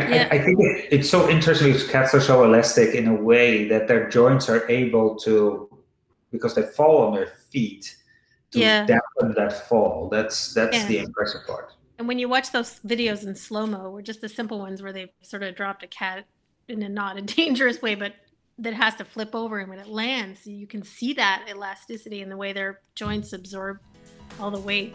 I, yeah. I, I, think it's so interesting because cats are so elastic in a way that their joints are able to, because they fall on their feet, to yeah. dampen that fall. That's that's yeah. the impressive part. And when you watch those videos in slow mo, or just the simple ones where they sort of dropped a cat in a not a dangerous way, but that has to flip over, and when it lands, you can see that elasticity in the way their joints absorb all the weight.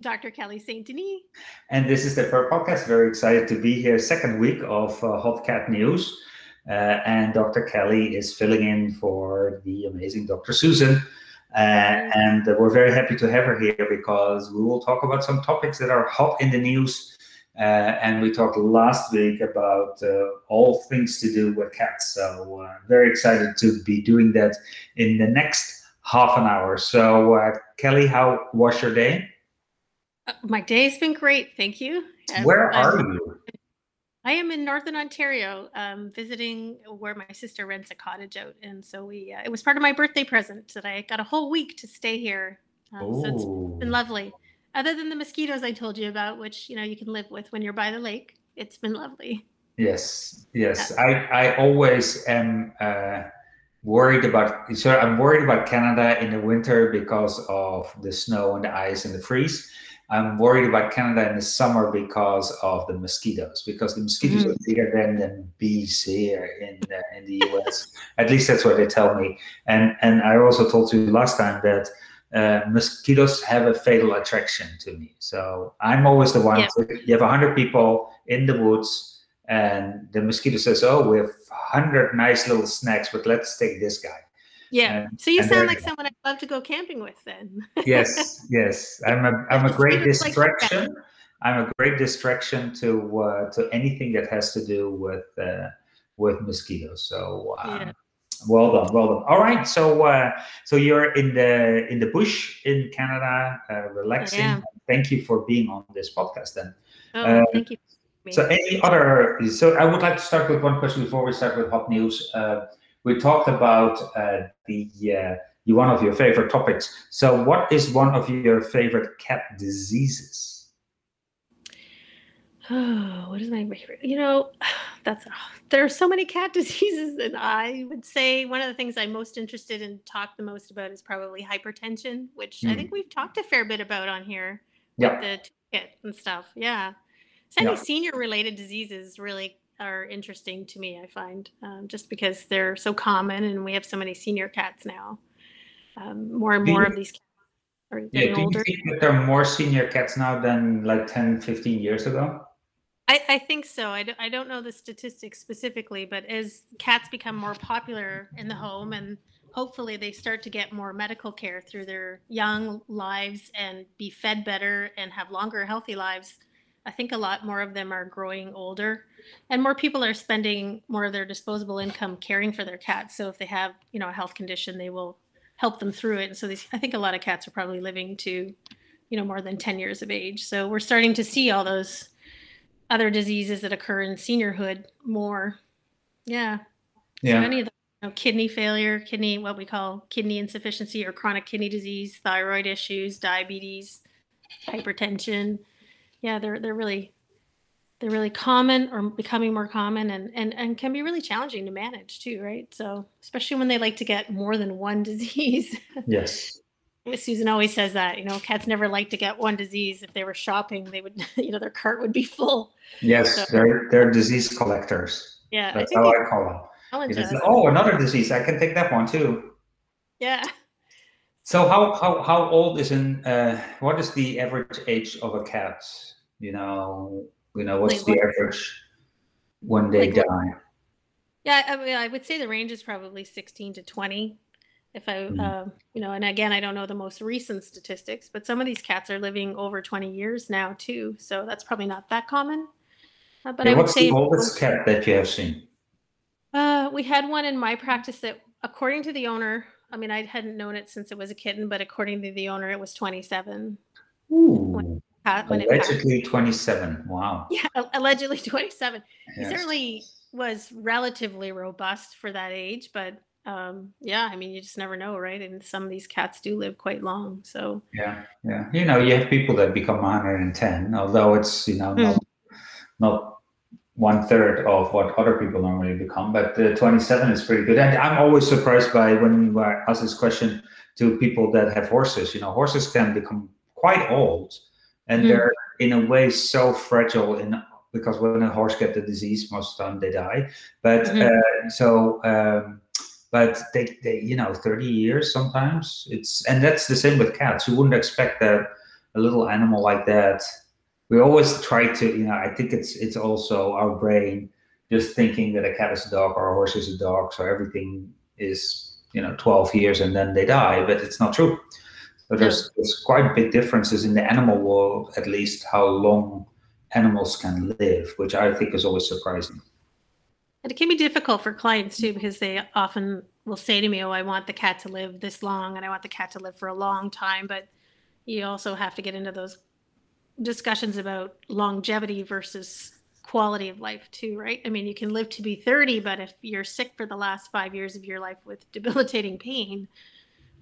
Dr. Kelly St. Denis. And this is the Purr Podcast. Very excited to be here. Second week of uh, Hot Cat News. Uh, and Dr. Kelly is filling in for the amazing Dr. Susan. Uh, and we're very happy to have her here because we will talk about some topics that are hot in the news. Uh, and we talked last week about uh, all things to do with cats. So, uh, very excited to be doing that in the next half an hour. So, Kelly, how was your day? My day's been great, thank you. Where are you? I am in Northern Ontario, um, visiting where my sister rents a cottage out, and so we. Uh, it was part of my birthday present that I got a whole week to stay here. Um, so it's been lovely. Other than the mosquitoes I told you about, which you know you can live with when you're by the lake, it's been lovely. Yes, yes. Yeah. I I always am. Uh, worried about so i'm worried about canada in the winter because of the snow and the ice and the freeze I'm worried about Canada in the summer because of the mosquitoes, because the mosquitoes mm. are bigger than the bees here in the, in the US. At least that's what they tell me. And and I also told you last time that uh, mosquitoes have a fatal attraction to me. So I'm always the one. Yeah. You have hundred people in the woods, and the mosquito says, "Oh, we have hundred nice little snacks, but let's take this guy." Yeah. And, so you sound like someone I'd love to go camping with then. yes, yes. I'm a I'm a great distraction. Like I'm a great distraction to uh, to anything that has to do with uh, with mosquitoes. So um, yeah. well done, well done. All right. So uh, so you're in the in the bush in Canada, uh, relaxing. Thank you for being on this podcast. Then. Oh, thank you. So any other? So I would like to start with one question before we start with hot news. Uh, we talked about uh, the uh, one of your favorite topics. So, what is one of your favorite cat diseases? Oh, what is my favorite? You know, that's there are so many cat diseases, and I would say one of the things I'm most interested in talk the most about is probably hypertension, which mm. I think hmm. we've talked a fair bit about on here. Yeah. the toolkit and stuff. Yeah. So any senior related diseases really are interesting to me. I find um, just because they're so common, and we have so many senior cats now. Um, more and more you, of these cats are getting yeah, do older. you think that there are more senior cats now than like 10, 15 years ago? I, I think so. I don't know the statistics specifically, but as cats become more popular in the home and hopefully they start to get more medical care through their young lives and be fed better and have longer healthy lives I think a lot more of them are growing older and more people are spending more of their disposable income caring for their cats. So if they have, you know, a health condition, they will help them through it. And so these, I think a lot of cats are probably living to, you know, more than 10 years of age. So we're starting to see all those other diseases that occur in seniorhood more. Yeah. Yeah. So any of the you know, kidney failure, kidney, what we call kidney insufficiency or chronic kidney disease, thyroid issues, diabetes, hypertension, yeah, they're they're really they're really common or becoming more common and, and, and can be really challenging to manage too, right? So especially when they like to get more than one disease. Yes. Susan always says that, you know, cats never like to get one disease. If they were shopping, they would, you know, their cart would be full. Yes, so, they're they're disease collectors. Yeah. That's I how I call them. oh, another disease. I can take that one too. Yeah. So how how how old is an uh, what is the average age of a cat? You know, you know what's like the what? average when they like die? Yeah, I mean, I would say the range is probably 16 to 20. If I, mm. uh, you know, and again, I don't know the most recent statistics, but some of these cats are living over 20 years now too. So that's probably not that common. Uh, but I would what's say the oldest cat that you have seen? uh, we had one in my practice that, according to the owner, I mean, I hadn't known it since it was a kitten, but according to the owner, it was 27. Ooh, When it passed. allegedly 27. Wow. Yeah, allegedly 27. He certainly was relatively robust for that age, but um, yeah, I mean, you just never know, right? And some of these cats do live quite long. So Yeah, yeah. You know, you have people that become 110, although it's you know not, not one third of what other people normally become. But uh, 27 is pretty good. And I'm always surprised by when you ask this question to people that have horses. You know, horses can become quite old, and Mm. they're in a way so fragile in because when a horse gets the disease, most of the time they die. But Mhm. uh, so. Um, but they, they you know 30 years sometimes it's and that's the same with cats you wouldn't expect that a little animal like that we always try to you know i think it's it's also our brain just thinking that a cat is a dog or a horse is a dog. So everything is you know 12 years and then they die but it's not true. So there's, there's quite big differences in the animal world at least how long animals can live which i think is always surprising. And it can be difficult for clients too because they often will say to me, "Oh, I want the cat to live this long, and I want the cat to live for a long time." But you also have to get into those discussions about longevity versus quality of life too, right? I mean, you can live to be 30, but if you're sick for the last five years of your life with debilitating pain,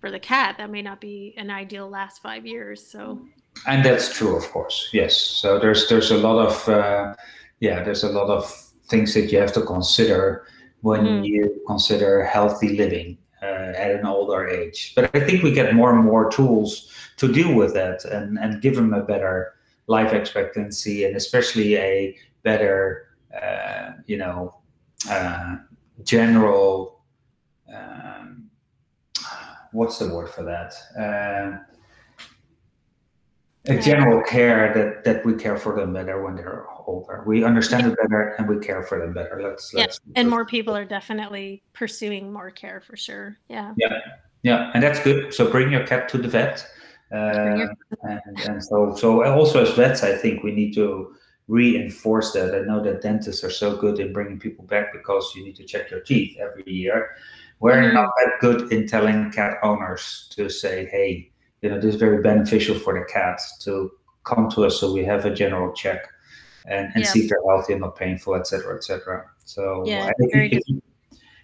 for the cat, that may not be an ideal last five years. So, and that's true of course yes so there's there's a lot of uh, yeah there's a lot of things that you have to consider when Mm. you consider healthy living uh, at an older age but i think we get more and more tools to deal with that and and give them a better life expectancy and especially a better uh, you know uh, general um, what's the word for that uh, a general care that that we care for them better when they're older. We understand it better and we care for them better. Let's Yeah, let's and more people are definitely pursuing more care for sure. Yeah. Yeah. yeah, and that's good. So bring your cat to the vet. Uh, and, and so so also as vets, I think we need to reinforce that. I know that dentists are so good in bringing people back because you need to check your teeth every year. We're Mhm. not that good in telling cat owners to say, hey, you know, this is very beneficial for the cats to come to us so we have a general check and, and Yeah. see if they're healthy and not painful, et cetera, et cetera. So Yeah, if, you,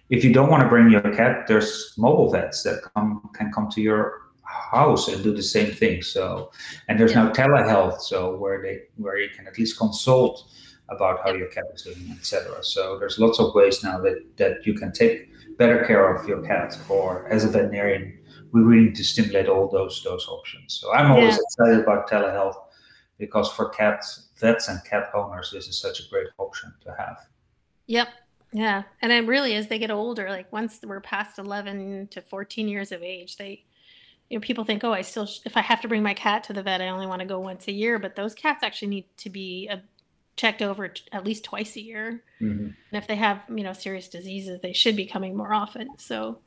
if you don't want to bring your cat, there's mobile vets that come can come to your house and do the same thing. So and there's now telehealth, so where they where you can at least consult about how your cat is doing, etc. So there's lots of ways now that that you can take better care of your cat. Or as a veterinarian, we really need to stimulate all those those options. So I'm always Yeah. excited about telehealth because for cats, vets and cat owners, this is such a great option to have. Yep. Yeah. And then really as they get older, like once we're past 11 to 14 years of age, they you know, people think, oh, I still, sh- if I have to bring my cat to the vet, I only want to go once a year. But those cats actually need to be uh, checked over t- at least twice a year. Mhm. And if they have, you know, serious diseases, they should be coming more often. So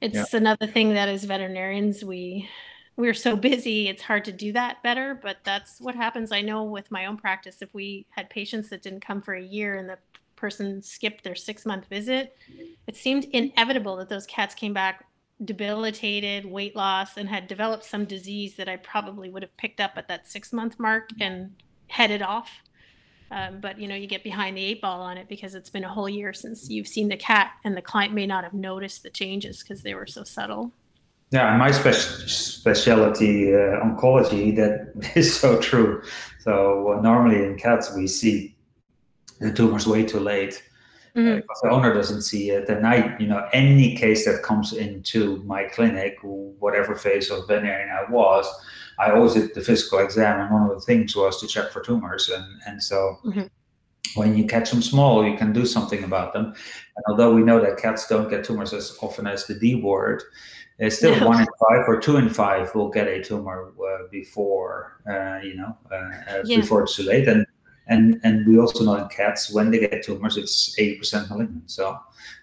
it's another thing that as veterinarians, we we're so busy, it's hard to do that better. But that's what happens. I know with my own practice, if we had patients that didn't come for a year and the person skipped their six month visit, it seemed inevitable that those cats came back debilitated, weight loss, and had developed some disease that I probably would have picked up at that six month mark and headed off. Um, but you know, you get behind the eight ball on it because it's been a whole year since you've seen the cat, and the client may not have noticed the changes because they were so subtle. Yeah, and my spec- specialty, uh, oncology, that is so true. So uh, normally in cats, we see the tumors way too late uh, Mhm. because the owner doesn't see it. And I, you know, any case that comes into my clinic, whatever phase of veterinarian I was, I always did the physical exam, and one of the things was to check for tumors. And and so Mhm. when you catch them small, you can do something about them. And although we know that cats don't get tumors as often as the D word, it's still No. one in five or two in five will get a tumor uh, before uh, you know uh, uh, Yeah. before it's too late. And and and we also know in cats when they get tumors, it's eighty percent malignant. So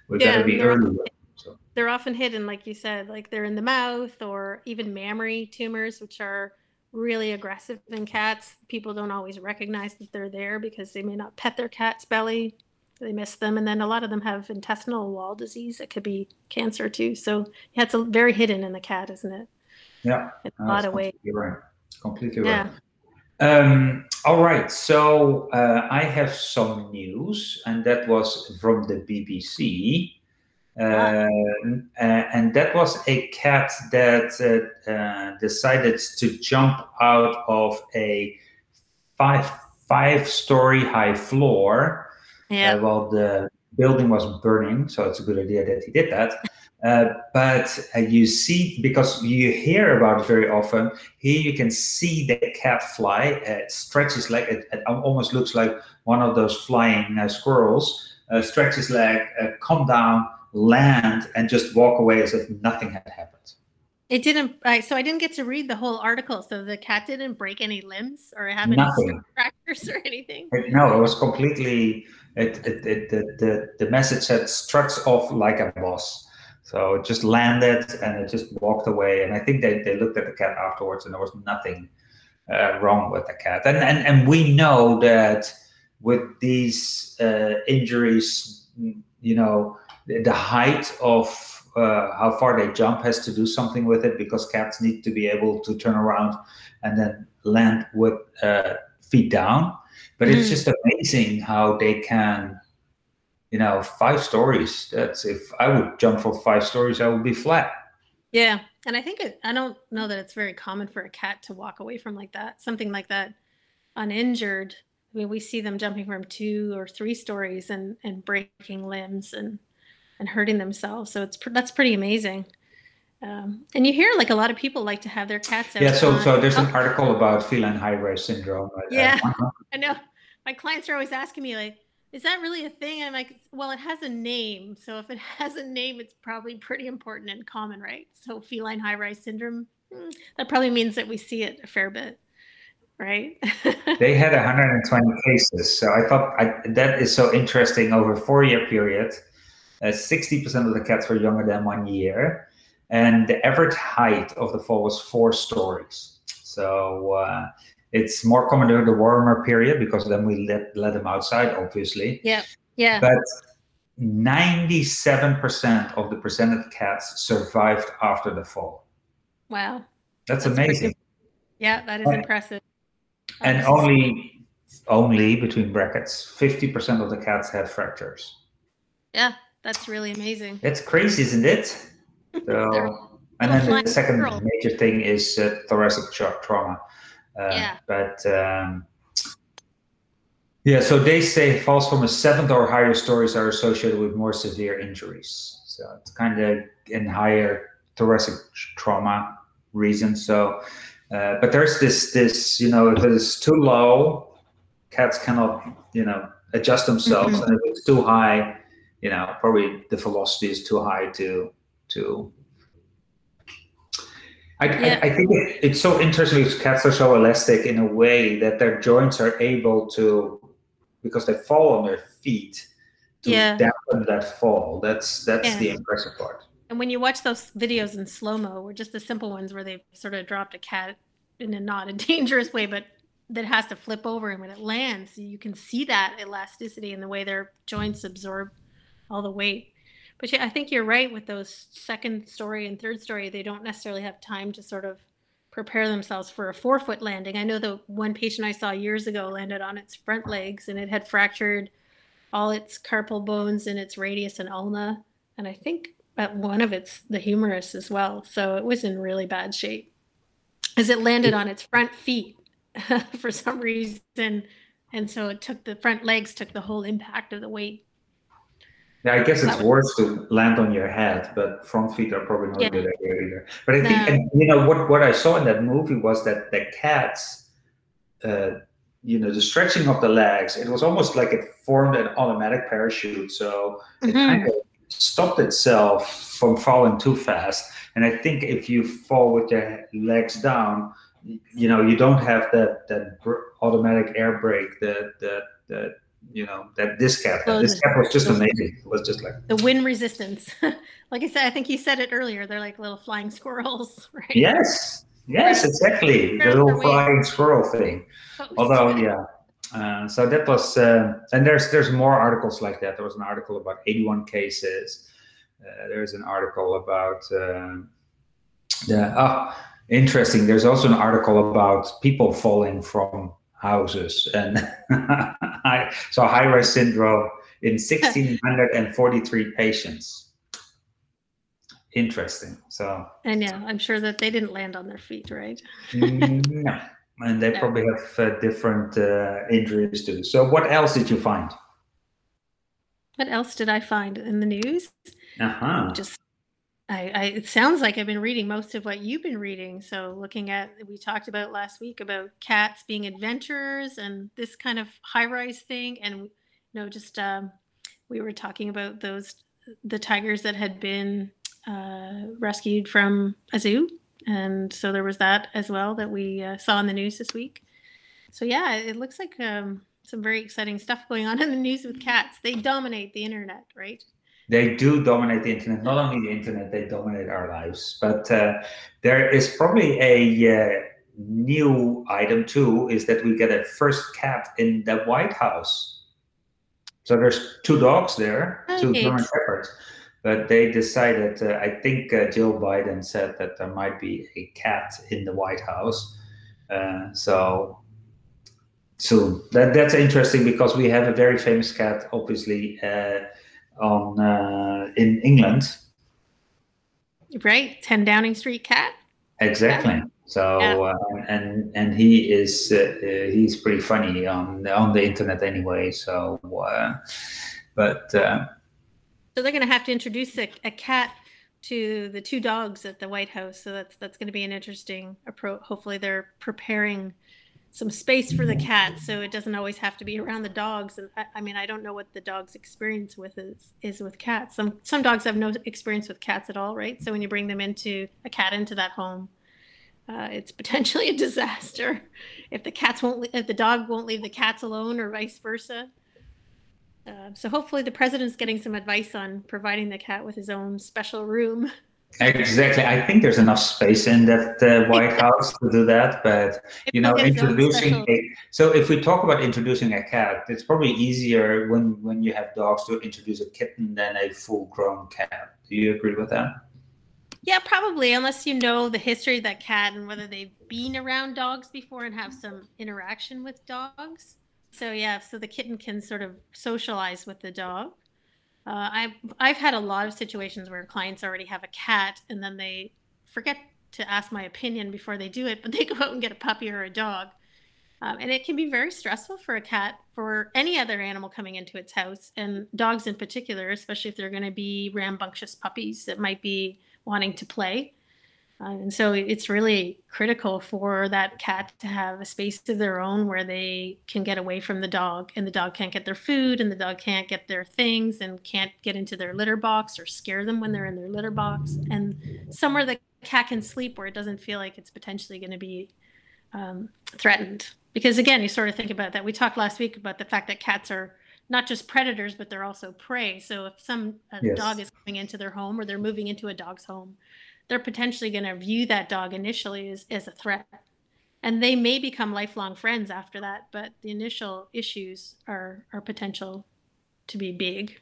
we got Yeah, to be early. So They're often hidden, like you said, like they're in the mouth or even mammary tumors, which are really aggressive in cats. People don't always recognize that they're there because they may not pet their cat's belly. They miss them. And then a lot of them have intestinal wall disease. It could be cancer too. So yeah, it's a, very hidden in the cat, isn't it? Yeah. In a ah, lot of ways. You're right. Completely Yeah. right. Um, all right. So uh, I have some news, and that was from the BBC. Um, uh, and that was a cat that uh, uh, decided to jump out of a five five story high floor Yeah. uh, while the building was burning. So it's a good idea that he did that. Uh, but uh, you see, because you hear about it very often, here you can see the cat fly. Uh, it stretches like it, it almost looks like one of those flying uh, squirrels. Uh, stretches leg, uh, come down, land, and just walk away as if nothing had happened. It didn't. I, so I didn't get to read the whole article. So the cat didn't break any limbs or have any fractures or anything. It- no, it was completely. It, it, it, the, the, the message said struts off like a boss. So it just landed and it just walked away. And I think they, they looked at the cat afterwards and there was nothing uh, wrong with the cat. And, and, and we know that with these uh, injuries, you know, the, the height of uh, how far they jump has to do something with it because cats need to be able to turn around and then land with uh, feet down. But it's Mm. just amazing how they can, you know, five stories. That's if I would jump for five stories, I would be flat. Yeah, and I think it, I don't know that it's very common for a cat to walk away from like that, something like that, uninjured. I mean, we see them jumping from two or three stories and and breaking limbs and and hurting themselves. So it's that's pretty amazing. Um, and you hear like a lot of people like to have their cats. Yeah. So so there's an Oh, article about feline high rise syndrome. Yeah. I know my clients are always asking me like, is that really a thing? I'm like, well, it has a name. So if it has a name, it's probably pretty important and common, right? So feline high rise syndrome, hmm, that probably means that we see it a fair bit, right? they had 120 cases. So I thought I, that is so interesting. Over a four-year period, uh, 60% of the cats were younger than one year, and the average height of the fall was four stories. So uh, it's more common during the warmer period because then we let let them outside, obviously. yeah. Yeah. But 97% of the presented cats survived after the fall. wow. That's, That's pretty amazing. Yeah. That is And- impressive. and Um, only only between brackets 50% of the cats had fractures yeah, that's really amazing. that's crazy isn't it so and then the second squirrels. major thing is uh, thoracic tra- trauma Yeah. but um, yeah so they say falls from a seventh or higher stories are associated with more severe injuries so it's kind of in higher thoracic trauma reason so uh, but there's this this you know if it is too low cats cannot you know adjust themselves Mhm. and if it's too high you know probably the velocity is too high to to I, Yeah. I, I think it, it's so interesting because cats are so elastic in a way that their joints are able to because they fall on their feet to Yeah. dampen that fall that's that's Yeah. the impressive part And when you watch those videos in slow mo, or just the simple ones where they've sort of dropped a cat in a not a dangerous way, but that has to flip over, and when it lands, you can see that elasticity in the way their joints absorb all the weight. But yeah, I think you're right with those second story and third story. They don't necessarily have time to sort of prepare themselves for a four foot landing. I know the one patient I saw years ago landed on its front legs and it had fractured all its carpal bones in its radius and ulna. And I think at one of its the humerus as well. So it was in really bad shape. As it landed on its front feet for some reason. And so it took the front legs took the whole impact of the weight. Yeah, I guess it's worse to land on your head, but front feet are probably not Yeah. a good idea either. But I think, No. and, you know, what, what I saw in that movie was that the cats, uh, you know, the stretching of the legs, it was almost like it formed an automatic parachute. So it Mhm. kind of stopped itself from falling too fast. And I think if you fall with your legs down, you know, you don't have that that br- automatic air brake that that that you know that this cat had. This cat was just amazing. It was just like The wind resistance. like I said, I think you said it earlier. They're like little flying squirrels, right? yes, Yes, exactly. The little flying squirrel thing. Oh, Although, yeah. Uh, so that was, uh, and there's there's more articles like that. There was an article about 81 cases. Uh, there's an article about uh, the oh, interesting. There's also an article about people falling from houses. And so high rise syndrome in 1643 patients. Interesting. So and yeah i'm sure that they didn't land on their feet right? Mm, no. And they no. probably have uh, different uh, injuries too. So what else did you find? What else did i find in the news? Uh-huh. just I, I, it sounds like I've been reading most of what you've been reading. So looking at we talked about last week about cats being adventurers and this kind of high rise thing, and you know just um, we were talking about those the tigers that had been uh, rescued from a zoo, and so there was that as well that we uh, saw in the news this week. So yeah, it looks like um, some very exciting stuff going on in the news with cats. They dominate the internet, right? They do dominate the internet. Not only the internet, they dominate our lives. But uh, there is probably a uh, new item too, is that we get a first cat in the White House. So there's two dogs there, okay. two German shepherds. But they decided, uh, I think uh, Jill Biden said that there might be a cat in the White House. Uh, so soon. That, that's interesting because we have a very famous cat, obviously, uh, on uh, in England. Right, Ten Downing Street cat. Exactly. Yeah. So yeah. uh, and and he is uh, uh, he's pretty funny on on the internet anyway. So, uh, but uh, so they're going to have to introduce a, a, cat to the two dogs at the White House. So that's that's going to be an interesting approach. Hopefully, they're preparing some space for the cat so it doesn't always have to be around the dogs and I, I, mean i don't know what the dog's experience with is is with cats. Some some dogs have no experience with cats at all right? So when you bring them into a cat into that home uh, it's potentially a disaster. If the cats won't if the dog won't leave the cats alone or vice versa. Uh, so hopefully the president's getting some advice on providing the cat with his own special room Exactly. I think there's enough space in that uh, White House to do that. But you know, introducing a, so if we talk about introducing a cat, it's probably easier when when you have dogs to introduce a kitten than a full-grown cat. Do you agree with that? Yeah, probably, unless you know the history of that cat and whether they've been around dogs before and have some interaction with dogs. So yeah, so the kitten can sort of socialize with the dog. Uh, I've I've had a lot of situations where clients already have a cat and then they forget to ask my opinion before they do it, but they go out and get a puppy or a dog. Um, and it can be very stressful for a cat, for any other animal coming into its house, and dogs in particular, especially if they're going to be rambunctious puppies that might be wanting to play. Uh, and so it's really critical for that cat to have a space of their own where they can get away from the dog and the dog can't get their food and the dog can't get their things and can't get into their litter box or scare them when they're in their litter box. And somewhere the cat can sleep where it doesn't feel like it's potentially going to be um, threatened. Because again you sort of think about that. We talked last week about the fact that cats are not just predators but they're also prey. So if some yes. dog is coming into their home or they're moving into a dog's home they're potentially going to view that dog initially as, as a threat. And they may become lifelong friends after that, but the initial issues are, are potential to be big.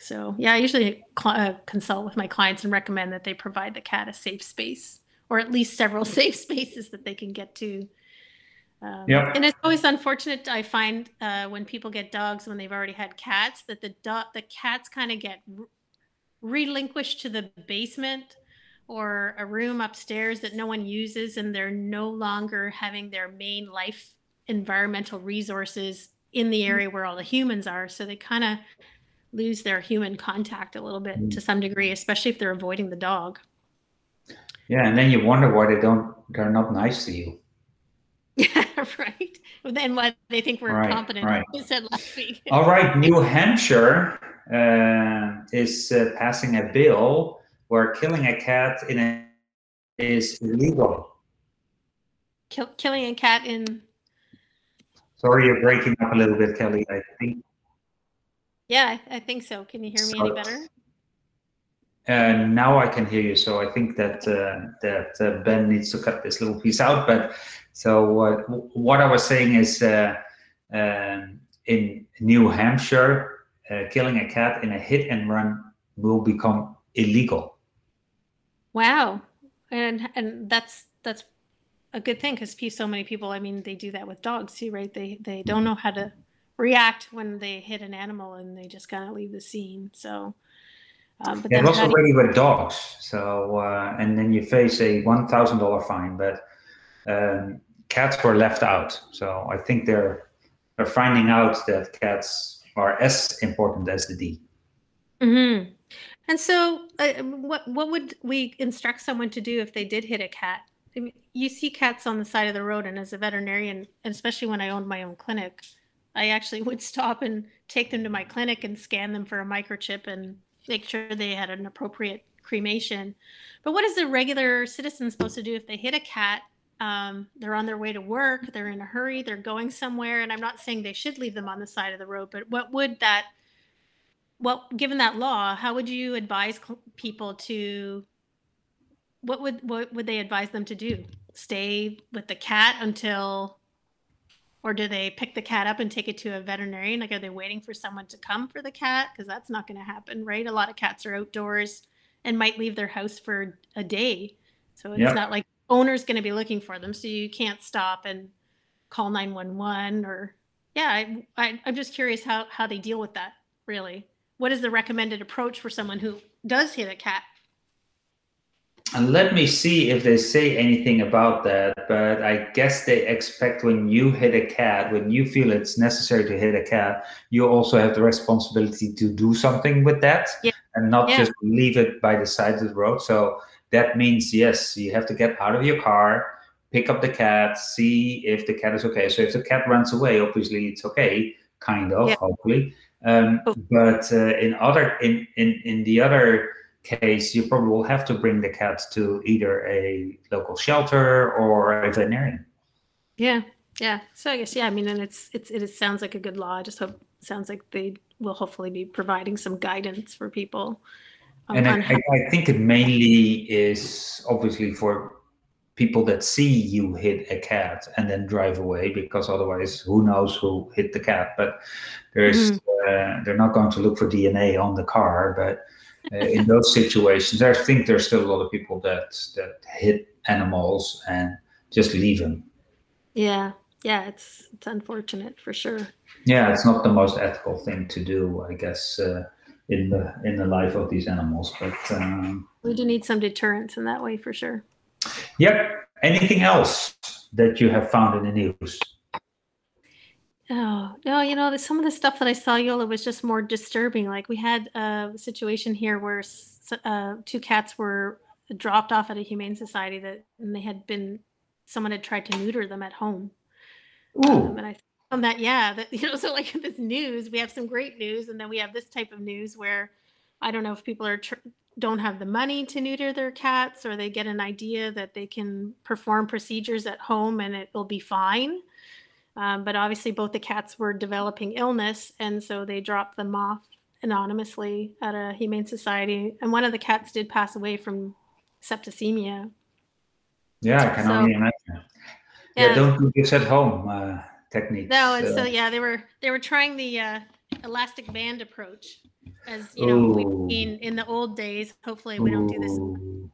So, yeah, I usually cl- uh, consult with my clients and recommend that they provide the cat a safe space or at least several safe spaces that they can get to. Um, yep. And it's always unfortunate, I find, uh, when people get dogs when they've already had cats, that the, do- the cats kind of get re- relinquished to the basement or a room upstairs that no one uses and they're no longer having their main life environmental resources in the area where all the humans are. So they kind of lose their human contact a little bit to some degree especially if they're avoiding the dog. Yeah and then you wonder why they don't they're not nice to you. Yeah right then why they think we're right, incompetent right. you said last week. All right new hampshire uh, is uh, passing a bill where killing a cat in a is illegal. Kill, killing a cat in. Sorry, you're breaking up a little bit, Kelly. I think. Yeah, I, I think so. Can you hear me so, any better? Uh, now I can hear you, so I think that uh, that uh, Ben needs to cut this little piece out. But so uh, what I was saying is, uh, um, in New Hampshire, uh, killing a cat in a hit and run will become illegal. Wow, and and that's that's a good thing because so many people. I mean, they do that with dogs too, right? They they don't know how to react when they hit an animal and they just kind of leave the scene. So um, but yeah, also already with dogs. So uh, and then you face a one thousand dollar fine, but um, cats were left out. So I think they're they're finding out that cats are as important as the D. Mm-hmm. And so, uh, what what would we instruct someone to do if they did hit a cat? I mean, you see cats on the side of the road, and as a veterinarian, especially when I owned my own clinic, I actually would stop and take them to my clinic and scan them for a microchip and make sure they had an appropriate cremation. But what is a regular citizen supposed to do if they hit a cat? Um, they're on their way to work, they're in a hurry, they're going somewhere, and I'm not saying they should leave them on the side of the road, but what would that, well, given that law, how would you advise people to, what would what would they advise them to do? Stay with the cat until or do they pick the cat up and take it to a veterinarian? Like, are they waiting for someone to come for the cat? Because that's not going to happen, right? A lot of cats are outdoors and might leave their house for a day. So it's yeah. not like owner's going to be looking for them. So you can't stop and call 911 or, yeah, I, I, I'm just curious how, how they deal with that, really. What is the recommended approach for someone who does hit a cat and let me see if they say anything about that. But I guess they expect when you hit a cat, when you feel it's necessary to hit a cat, you also have the responsibility to do something with that yeah. and not yeah. just leave it by the side of the road. So that means, yes, you have to get out of your car, pick up the cat, see if the cat is okay. So if the cat runs away, obviously it's okay, kind of, yeah. hopefully. Um, oh. But uh, in other, in, in, in the other, case, you probably will have to bring the cat to either a local shelter or a veterinarian. Yeah, yeah. So I guess yeah. I mean, and it's it's it sounds like a good law. I just hope sounds like they will hopefully be providing some guidance for people. Um, and I, I, think it mainly is obviously for people that see you hit a cat and then drive away because otherwise who knows who hit the cat but there's mm-hmm. uh, they're not going to look for dna on the car but uh, in those situations. I think there's still a lot of people that that hit animals and just leave them. Yeah, yeah, it's it's unfortunate for sure. Yeah, it's not the most ethical thing to do, I guess, uh, in the in the life of these animals. But um, we do need some deterrence in that way for sure. Yep. Anything else that you have found in the news? Oh, no, you know, some of the stuff that I saw, Yola, was just more disturbing. Like we had a situation here where uh, two cats were dropped off at a humane society that and they had been someone had tried to neuter them at home. Um, and I found that, yeah, that you know, so like this news, we have some great news, and then we have this type of news where I don't know if people are tr- don't have the money to neuter their cats, or they get an idea that they can perform procedures at home and it will be fine um, but obviously, both the cats were developing illness, and so they dropped them off anonymously at a humane society. And one of the cats did pass away from septicemia. Yeah, I can so, only imagine. Yeah, yeah, don't do this at home uh, techniques. No, and so yeah, they were they were trying the uh, elastic band approach, as you know we've seen in the old days. Hopefully, we don't do this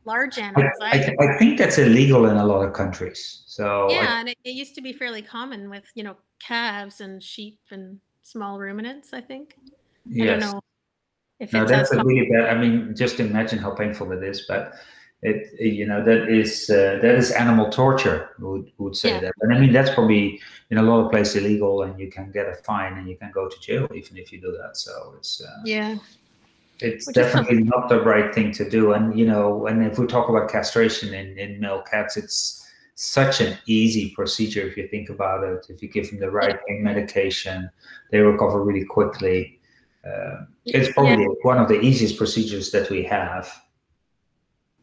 large animals. I, I, I, think that's illegal in a lot of countries. So yeah, I, and it, it, used to be fairly common with you know calves and sheep and small ruminants. I think. Yes. I don't know if no, that's a really bad. I mean, just imagine how painful it is, but it you know that is uh, that is animal torture would would say yeah. that. And i mean that's probably in a lot of places illegal and you can get a fine and you can go to jail even if you do that. So it's uh, yeah. it's Which definitely not the right thing to do. And you know and if we talk about castration in in male cats it's such an easy procedure if you think about it. If you give them the right pain medication they recover really quickly. Uh, it's probably yeah. one of the easiest procedures that we have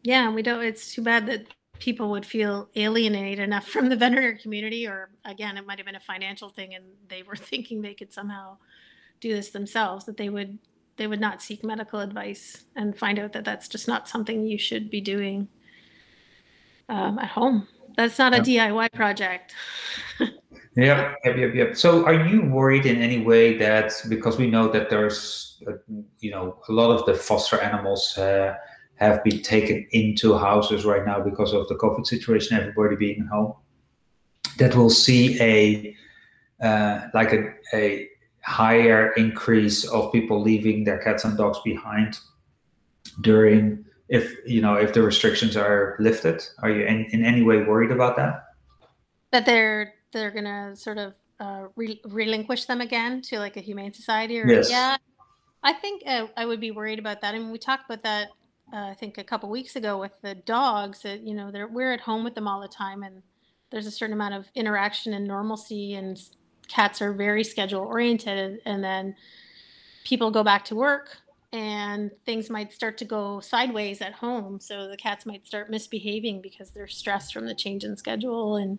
yeah, we don't. It's too bad that people would feel alienated enough from the veterinary community, or again, it might have been a financial thing, and they were thinking they could somehow do this themselves. That they would they would not seek medical advice and find out that that's just not something you should be doing um, at home. That's not a DIY project. Yep, yep, yep, yep. So, are you worried in any way that because we know that there's, uh, you know, a lot of the foster animals uh, have been taken into houses right now because of the COVID situation, everybody being home, that we'll see a uh, like a, a higher increase of people leaving their cats and dogs behind during if you know if the restrictions are lifted. Are you in, in any way worried about that? That they're they're gonna sort of uh, re- relinquish them again to like a humane society or Yes. yeah i think uh, i would be worried about that I mean, we talked about that uh, i think a couple weeks ago with the dogs that you know they're we're at home with them all the time and there's a certain amount of interaction and normalcy and cats are very schedule oriented and then people go back to work and things might start to go sideways at home. So the cats might start misbehaving because they're stressed from the change in schedule and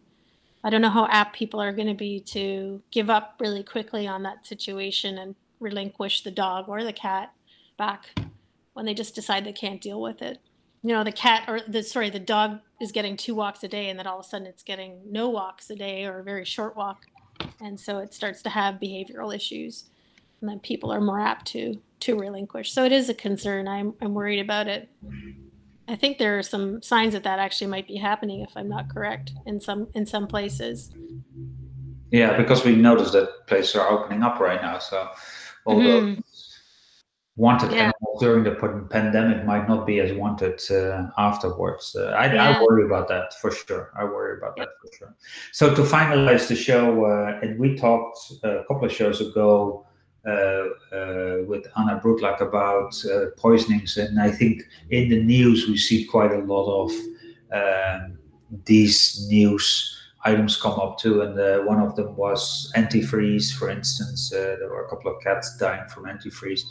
I don't know how apt people are going to be to give up really quickly on that situation and relinquish the dog or the cat back when they just decide they can't deal with it. You know, the cat or the sorry, the dog is getting two walks a day and then all of a sudden it's getting no walks a day or a very short walk. And so it starts to have behavioral issues. And then people are more apt to to relinquish. So it is a concern. I'm I'm worried about it. I think there are some signs that that actually might be happening, if I'm not correct, in some in some places. Yeah, because we noticed that places are opening up right now. So, although Mhm. Wanted Yeah. animals during the pandemic might not be as wanted uh, afterwards. Uh, I, I worry about that for sure. I worry about that for sure. So to finalize the show, uh, and we talked a couple of shows ago uh, uh, with Ahna Brutlag about uh, poisonings, and I think in the news we see quite a lot of um, these news items come up too, and uh, one of them was antifreeze, for instance. Uh, there were a couple of cats dying from antifreeze.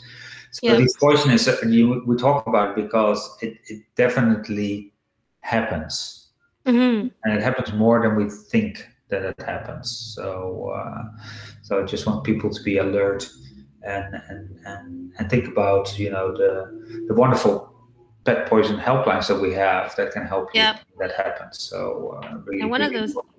So Yeah. these poisons, uh, you, we talk about it because it, it definitely happens, hmm and it happens more than we think that it happens. So, uh, so I just want people to be alert and and and, and think about you know the the wonderful pet poison helplines that we have that can help you Yep. when that happens. So uh, really, And one of those- important.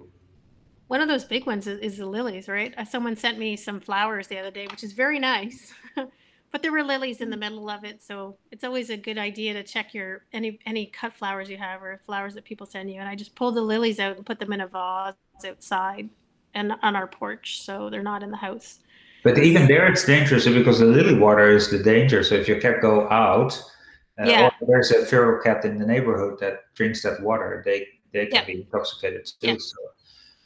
One of those big ones is, is the lilies, right? Uh, Someone sent me some flowers the other day, which is very nice. but there were lilies in the middle of it, so it's always a good idea to check your any any cut flowers you have or flowers that people send you. And I just pulled the lilies out and put them in a vase outside and on our porch, so they're not in the house. But even there, it's dangerous because the lily water is the danger. So if your cat go out, uh, Yeah. or there's a feral cat in the neighborhood that drinks that water, they they can Yeah. be intoxicated too. Yeah. So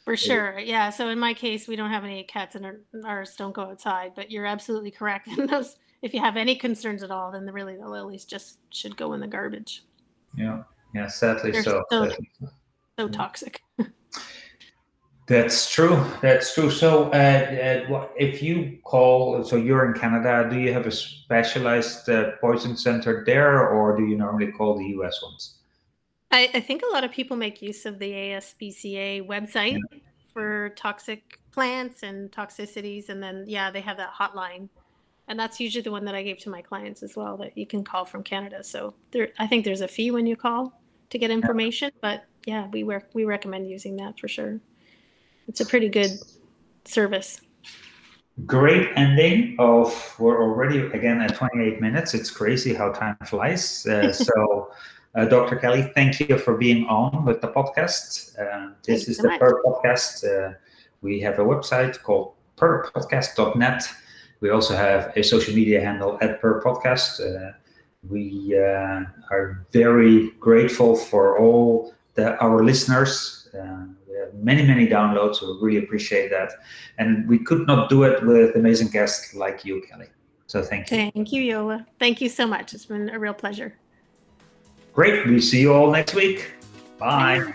For sure. Yeah. So in my case, we don't have any cats and ours don't go outside, but you're absolutely correct. In those, if you have any concerns at all, then the, really the lilies just should go in the garbage. yeah, yeah. Sadly, They're so. so- sadly so. So toxic. That's true. That's true. So, uh, uh, if you call, so you're in Canada, do you have a specialized uh, poison center there, or do you normally call the US ones? I, I think a lot of people make use of the ASPCA website for toxic plants and toxicities. And then, yeah, they have that hotline. And that's usually the one that I gave to my clients as well that you can call from Canada. So there, I think there's a fee when you call to get information, but yeah, we work, we recommend using that for sure. It's a pretty good service. Great ending of, we're already again at 28 minutes. It's crazy how time flies. Uh, so, uh, Dr. Kelly, thank you for being on with the podcast. Uh, this is so the much. Purr Podcast. Uh, we have a website called purrpodcast.net. We also have a social media handle at Purr Podcast. Uh, we uh, are very grateful for all the, our listeners. Uh, we have many, many downloads, so we really appreciate that. And we could not do it with amazing guests like you, Kelly. So thank you. Thank you, Yola. Thank you so much. It's been a real pleasure. Great. We see you all next week. Bye.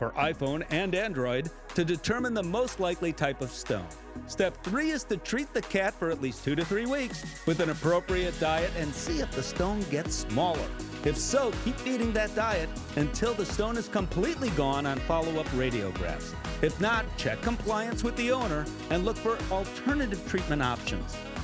for iPhone and Android to determine the most likely type of stone. Step three is to treat the cat for at least two to three weeks with an appropriate diet and see if the stone gets smaller. If so, keep feeding that diet until the stone is completely gone on follow up radiographs. If not, check compliance with the owner and look for alternative treatment options.